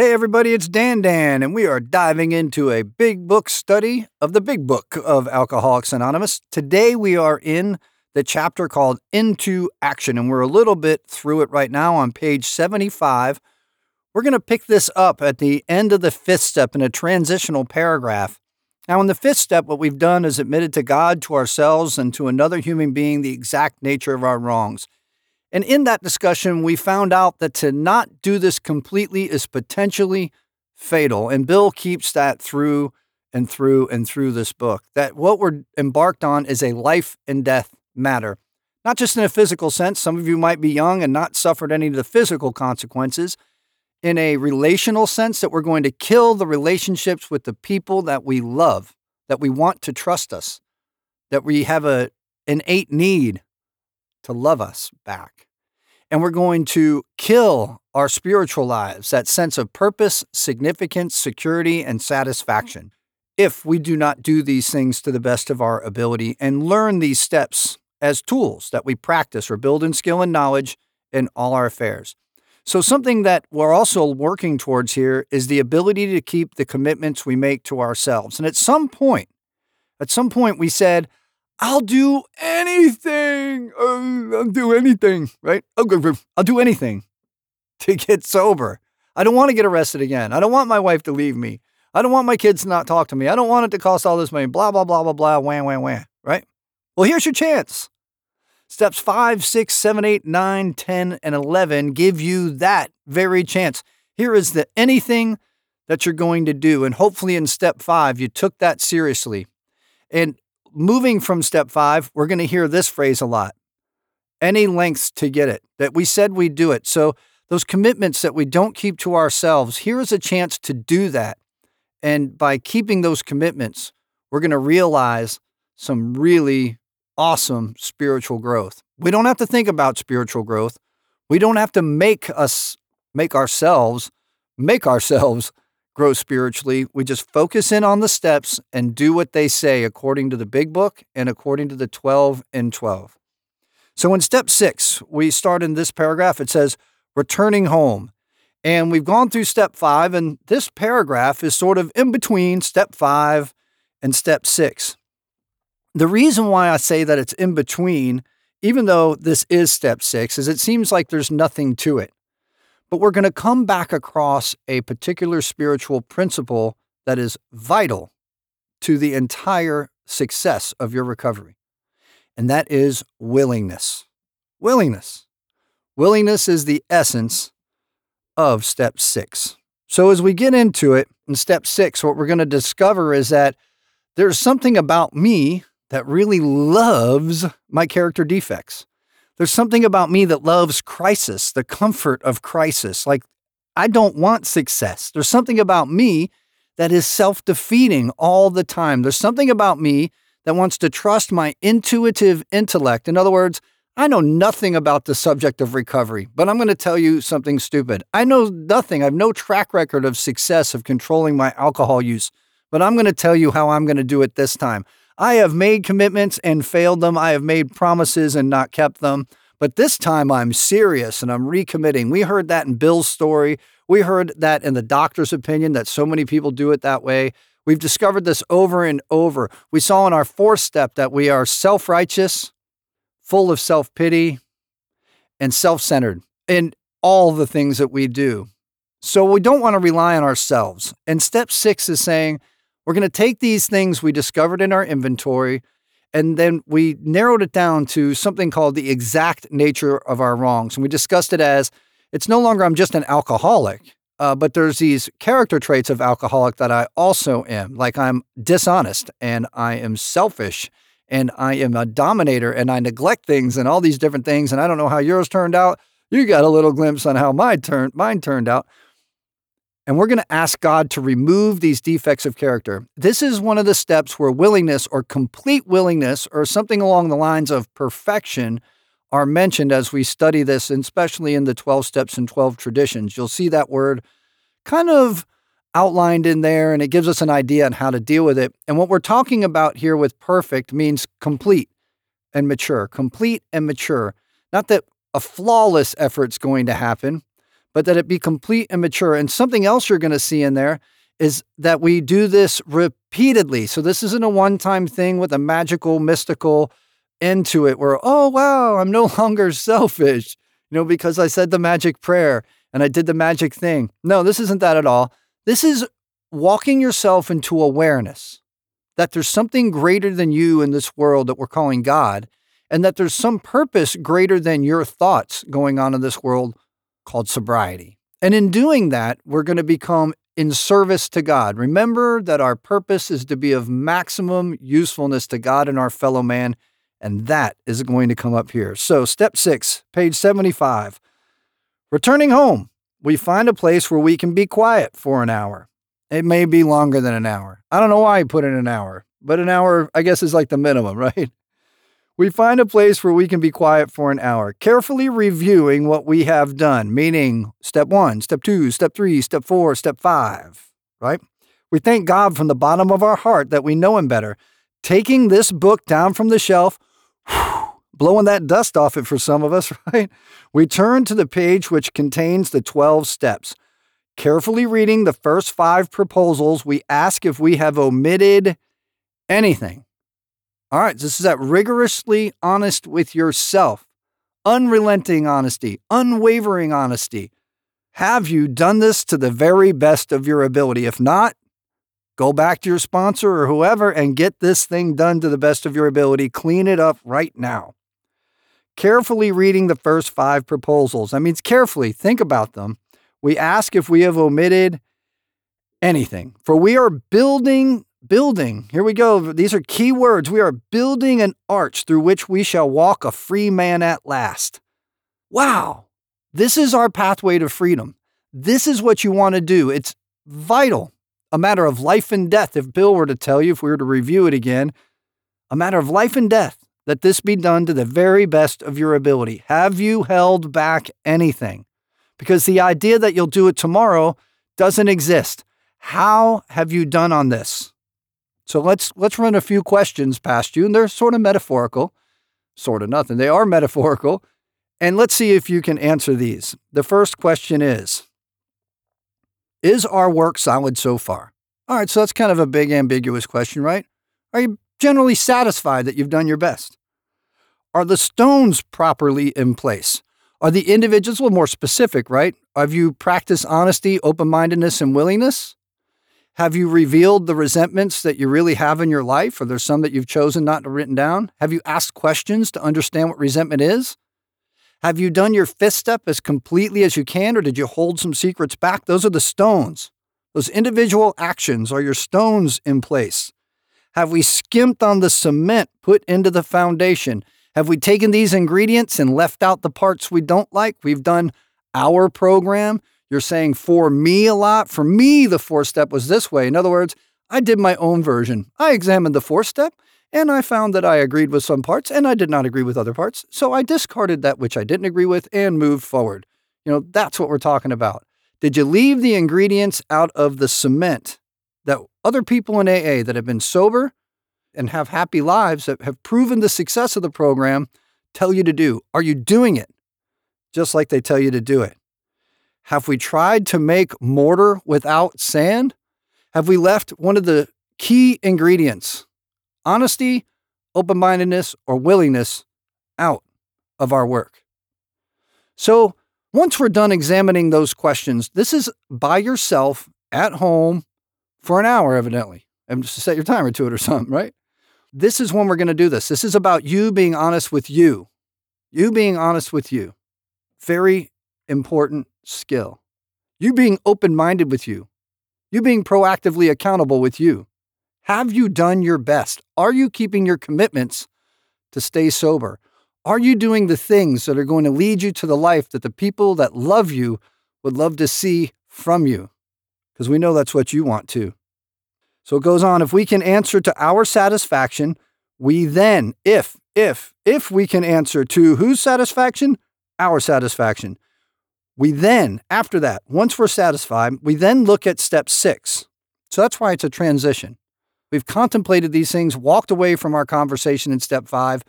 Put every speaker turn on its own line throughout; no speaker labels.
Hey, everybody, it's Dan Dan, and we are diving into a big book study of the big book of Alcoholics Anonymous. Today, we are in the chapter called Into Action, and we're a little bit through it right now on page 75. We're going to pick this up at the end of the fifth step in a transitional paragraph. Now, in the fifth step, what we've done is admitted to God, to ourselves, and to another human being the exact nature of our wrongs. And in that discussion, we found out that to not do this completely is potentially fatal. And Bill keeps that through and through and through this book that what we're embarked on is a life and death matter. Not just in a physical sense, some of you might be young and not suffered any of the physical consequences. In a relational sense, that we're going to kill the relationships with the people that we love, that we want to trust us, that we have a innate need to love us back. And we're going to kill our spiritual lives, that sense of purpose, significance, security, and satisfaction, if we do not do these things to the best of our ability and learn these steps as tools that we practice or build in skill and knowledge in all our affairs. So, something that we're also working towards here is the ability to keep the commitments we make to ourselves. And at some point, at some point, we said, I'll do anything. Uh, I'll do anything, right? I'll do anything to get sober. I don't want to get arrested again. I don't want my wife to leave me. I don't want my kids to not talk to me. I don't want it to cost all this money. Blah, blah, blah, blah, blah, wham, wham, wham, right? Well, here's your chance. Steps five, six, seven, eight, nine, 10, and 11 give you that very chance. Here is the anything that you're going to do. And hopefully, in step five, you took that seriously. And moving from step five, we're going to hear this phrase a lot any lengths to get it, that we said we'd do it. So, those commitments that we don't keep to ourselves, here is a chance to do that. And by keeping those commitments, we're going to realize some really awesome spiritual growth. We don't have to think about spiritual growth. We don't have to make us make ourselves make ourselves grow spiritually. We just focus in on the steps and do what they say according to the big book and according to the 12 and 12. So in step six, we start in this paragraph. It says, returning home. And we've gone through step five, and this paragraph is sort of in between step five and step six. The reason why I say that it's in between, even though this is step six, is it seems like there's nothing to it. But we're going to come back across a particular spiritual principle that is vital to the entire success of your recovery, and that is willingness. Willingness. Willingness is the essence of step six. So, as we get into it in step six, what we're going to discover is that there's something about me that really loves my character defects. There's something about me that loves crisis, the comfort of crisis. Like, I don't want success. There's something about me that is self defeating all the time. There's something about me that wants to trust my intuitive intellect. In other words, I know nothing about the subject of recovery, but I'm going to tell you something stupid. I know nothing. I have no track record of success of controlling my alcohol use, but I'm going to tell you how I'm going to do it this time. I have made commitments and failed them. I have made promises and not kept them. But this time I'm serious and I'm recommitting. We heard that in Bill's story. We heard that in the doctor's opinion that so many people do it that way. We've discovered this over and over. We saw in our fourth step that we are self righteous, full of self pity, and self centered in all the things that we do. So we don't want to rely on ourselves. And step six is saying, we're going to take these things we discovered in our inventory, and then we narrowed it down to something called the exact nature of our wrongs. And we discussed it as it's no longer I'm just an alcoholic, uh, but there's these character traits of alcoholic that I also am. Like I'm dishonest and I am selfish and I am a dominator and I neglect things and all these different things. And I don't know how yours turned out. You got a little glimpse on how my turn, mine turned out. And we're going to ask God to remove these defects of character. This is one of the steps where willingness or complete willingness or something along the lines of perfection are mentioned as we study this, and especially in the 12 steps and 12 traditions. You'll see that word kind of outlined in there, and it gives us an idea on how to deal with it. And what we're talking about here with perfect means complete and mature, complete and mature. Not that a flawless effort's going to happen, but that it be complete and mature. And something else you're going to see in there is that we do this repeatedly. So this isn't a one time thing with a magical, mystical end to it where, oh, wow, I'm no longer selfish, you know, because I said the magic prayer and I did the magic thing. No, this isn't that at all. This is walking yourself into awareness that there's something greater than you in this world that we're calling God, and that there's some purpose greater than your thoughts going on in this world called sobriety. And in doing that, we're going to become in service to God. Remember that our purpose is to be of maximum usefulness to God and our fellow man, and that is going to come up here. So, step six, page 75. Returning home, we find a place where we can be quiet for an hour. It may be longer than an hour. I don't know why I put in an hour, but an hour, I guess, is like the minimum, right? We find a place where we can be quiet for an hour, carefully reviewing what we have done, meaning step one, step two, step three, step four, step five, right? We thank God from the bottom of our heart that we know Him better. Taking this book down from the shelf, blowing that dust off it for some of us, right? We turn to the page which contains the 12 steps. Carefully reading the first five proposals, we ask if we have omitted anything. All right, this is that rigorously honest with yourself, unrelenting honesty, unwavering honesty. Have you done this to the very best of your ability? If not, go back to your sponsor or whoever and get this thing done to the best of your ability. Clean it up right now. Carefully reading the first five proposals. That means carefully think about them. We ask if we have omitted anything, for we are building building. Here we go. These are key words. We are building an arch through which we shall walk a free man at last. Wow. This is our pathway to freedom. This is what you want to do. It's vital. A matter of life and death. If Bill were to tell you, if we were to review it again, a matter of life and death, that this be done to the very best of your ability. Have you held back anything? Because the idea that you'll do it tomorrow doesn't exist. How have you done on this? So let's let's run a few questions past you, and they're sort of metaphorical, sort of nothing. They are metaphorical, and let's see if you can answer these. The first question is: Is our work solid so far? All right, so that's kind of a big ambiguous question, right? Are you generally satisfied that you've done your best? Are the stones properly in place? Are the individuals a little more specific, right? Have you practiced honesty, open mindedness, and willingness? Have you revealed the resentments that you really have in your life? Or there's some that you've chosen not to written down? Have you asked questions to understand what resentment is? Have you done your fifth step as completely as you can, or did you hold some secrets back? Those are the stones. Those individual actions are your stones in place. Have we skimped on the cement put into the foundation? Have we taken these ingredients and left out the parts we don't like? We've done our program. You're saying for me a lot. For me, the fourth step was this way. In other words, I did my own version. I examined the fourth step and I found that I agreed with some parts and I did not agree with other parts. So I discarded that which I didn't agree with and moved forward. You know, that's what we're talking about. Did you leave the ingredients out of the cement that other people in AA that have been sober and have happy lives that have proven the success of the program tell you to do? Are you doing it just like they tell you to do it? Have we tried to make mortar without sand? Have we left one of the key ingredients, honesty, open mindedness, or willingness, out of our work? So, once we're done examining those questions, this is by yourself at home for an hour, evidently. And just set your timer to it or something, right? This is when we're going to do this. This is about you being honest with you. You being honest with you. Very important skill. You being open minded with you. You being proactively accountable with you. Have you done your best? Are you keeping your commitments to stay sober? Are you doing the things that are going to lead you to the life that the people that love you would love to see from you? Because we know that's what you want too. So it goes on if we can answer to our satisfaction, we then, if, if, if we can answer to whose satisfaction? Our satisfaction. We then, after that, once we're satisfied, we then look at step six. So that's why it's a transition. We've contemplated these things, walked away from our conversation in step five,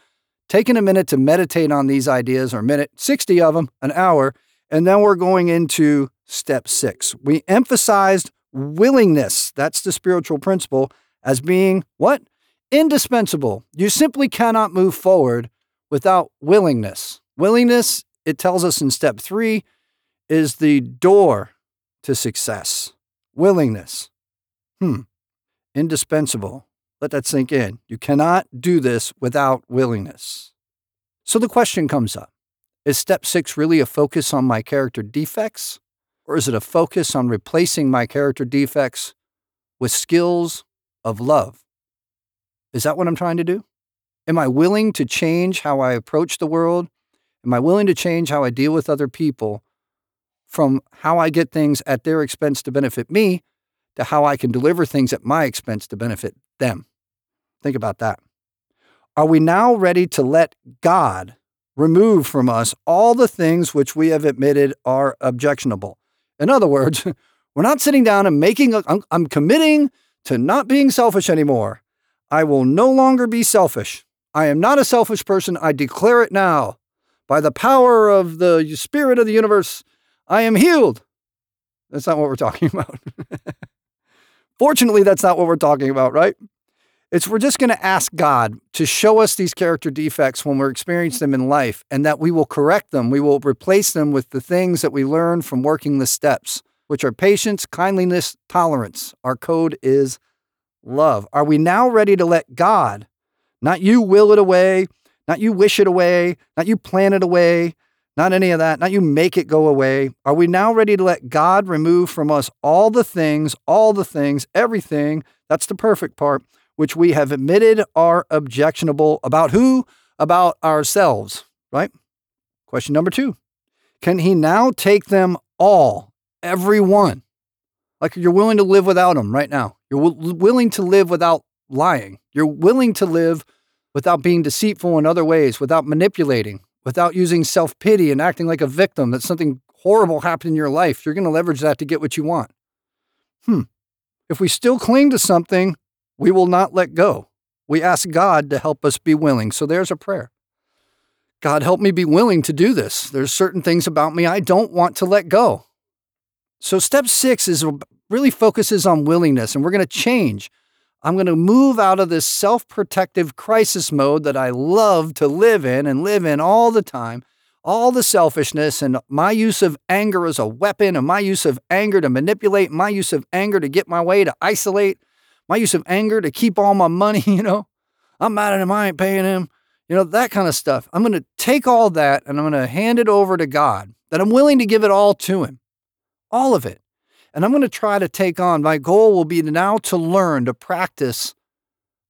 taken a minute to meditate on these ideas, or a minute, 60 of them, an hour, And then we're going into step six. We emphasized willingness, that's the spiritual principle, as being what? Indispensable. You simply cannot move forward without willingness. Willingness, it tells us in step three, is the door to success. Willingness. Hmm. Indispensable. Let that sink in. You cannot do this without willingness. So the question comes up Is step six really a focus on my character defects? Or is it a focus on replacing my character defects with skills of love? Is that what I'm trying to do? Am I willing to change how I approach the world? Am I willing to change how I deal with other people from how I get things at their expense to benefit me to how I can deliver things at my expense to benefit them? Think about that. Are we now ready to let God remove from us all the things which we have admitted are objectionable? In other words, we're not sitting down and making, a, I'm, I'm committing to not being selfish anymore. I will no longer be selfish. I am not a selfish person. I declare it now. By the power of the spirit of the universe, I am healed. That's not what we're talking about. Fortunately, that's not what we're talking about, right? It's we're just going to ask God to show us these character defects when we're experiencing them in life and that we will correct them. We will replace them with the things that we learn from working the steps, which are patience, kindliness, tolerance. Our code is love. Are we now ready to let God, not you will it away, not you wish it away, not you plan it away, not any of that, not you make it go away? Are we now ready to let God remove from us all the things, all the things, everything? That's the perfect part which we have admitted are objectionable about who? About ourselves, right? Question number two Can he now take them all, every one? Like you're willing to live without them right now. You're w- willing to live without lying. You're willing to live without being deceitful in other ways, without manipulating, without using self pity and acting like a victim that something horrible happened in your life. You're going to leverage that to get what you want. Hmm. If we still cling to something we will not let go. We ask God to help us be willing. So there's a prayer. God, help me be willing to do this. There's certain things about me I don't want to let go. So step six is really focuses on willingness, and we're going to change. I'm going to move out of this self protective crisis mode that I love to live in and live in all the time, all the selfishness and my use of anger as a weapon, and my use of anger to manipulate, my use of anger to get my way, to isolate, my use of anger to keep all my money, you know, I'm mad at him, I ain't paying him, you know, that kind of stuff. I'm going to take all that and I'm going to hand it over to God, that I'm willing to give it all to Him, all of it. And I'm going to try to take on, my goal will be now to learn, to practice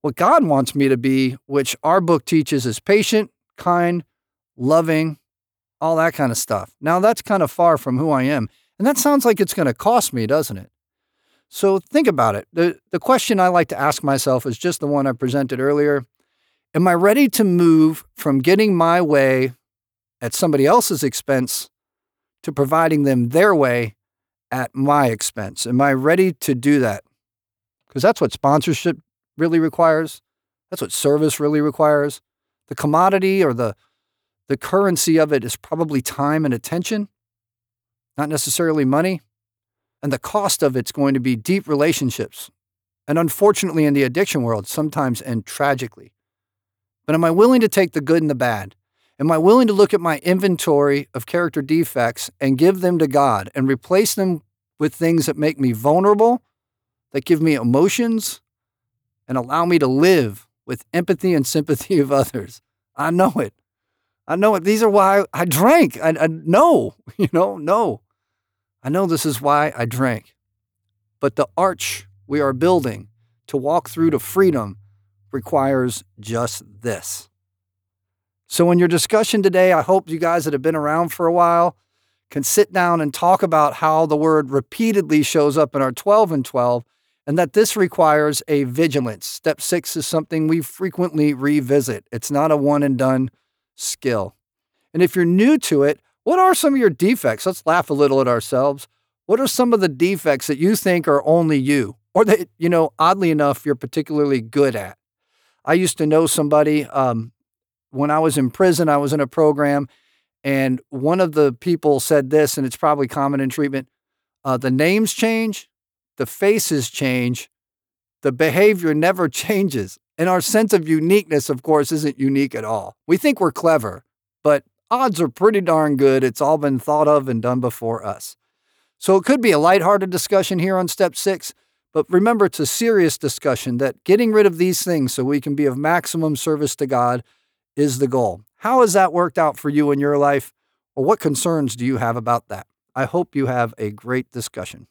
what God wants me to be, which our book teaches is patient, kind, loving, all that kind of stuff. Now, that's kind of far from who I am. And that sounds like it's going to cost me, doesn't it? So think about it. The, the question I like to ask myself is just the one I presented earlier. Am I ready to move from getting my way at somebody else's expense to providing them their way at my expense? Am I ready to do that? Because that's what sponsorship really requires. That's what service really requires. The commodity or the the currency of it is probably time and attention, not necessarily money. And the cost of it's going to be deep relationships. And unfortunately, in the addiction world, sometimes end tragically. But am I willing to take the good and the bad? Am I willing to look at my inventory of character defects and give them to God and replace them with things that make me vulnerable, that give me emotions, and allow me to live with empathy and sympathy of others? I know it. I know it. These are why I drank. I, I know, you know, no. I know this is why I drank. But the arch we are building to walk through to freedom requires just this. So, in your discussion today, I hope you guys that have been around for a while can sit down and talk about how the word repeatedly shows up in our 12 and 12, and that this requires a vigilance. Step six is something we frequently revisit, it's not a one and done skill. And if you're new to it, what are some of your defects? Let's laugh a little at ourselves. What are some of the defects that you think are only you, or that, you know, oddly enough, you're particularly good at? I used to know somebody um, when I was in prison, I was in a program, And one of the people said this, and it's probably common in treatment uh, the names change, the faces change, the behavior never changes. And our sense of uniqueness, of course, isn't unique at all. We think we're clever, but odds are pretty darn good. It's all been thought of and done before us. So it could be a lighthearted discussion here on step six, but remember it's a serious discussion that getting rid of these things so we can be of maximum service to God is the goal. How has that worked out for you in your life? Or what concerns do you have about that? I hope you have a great discussion.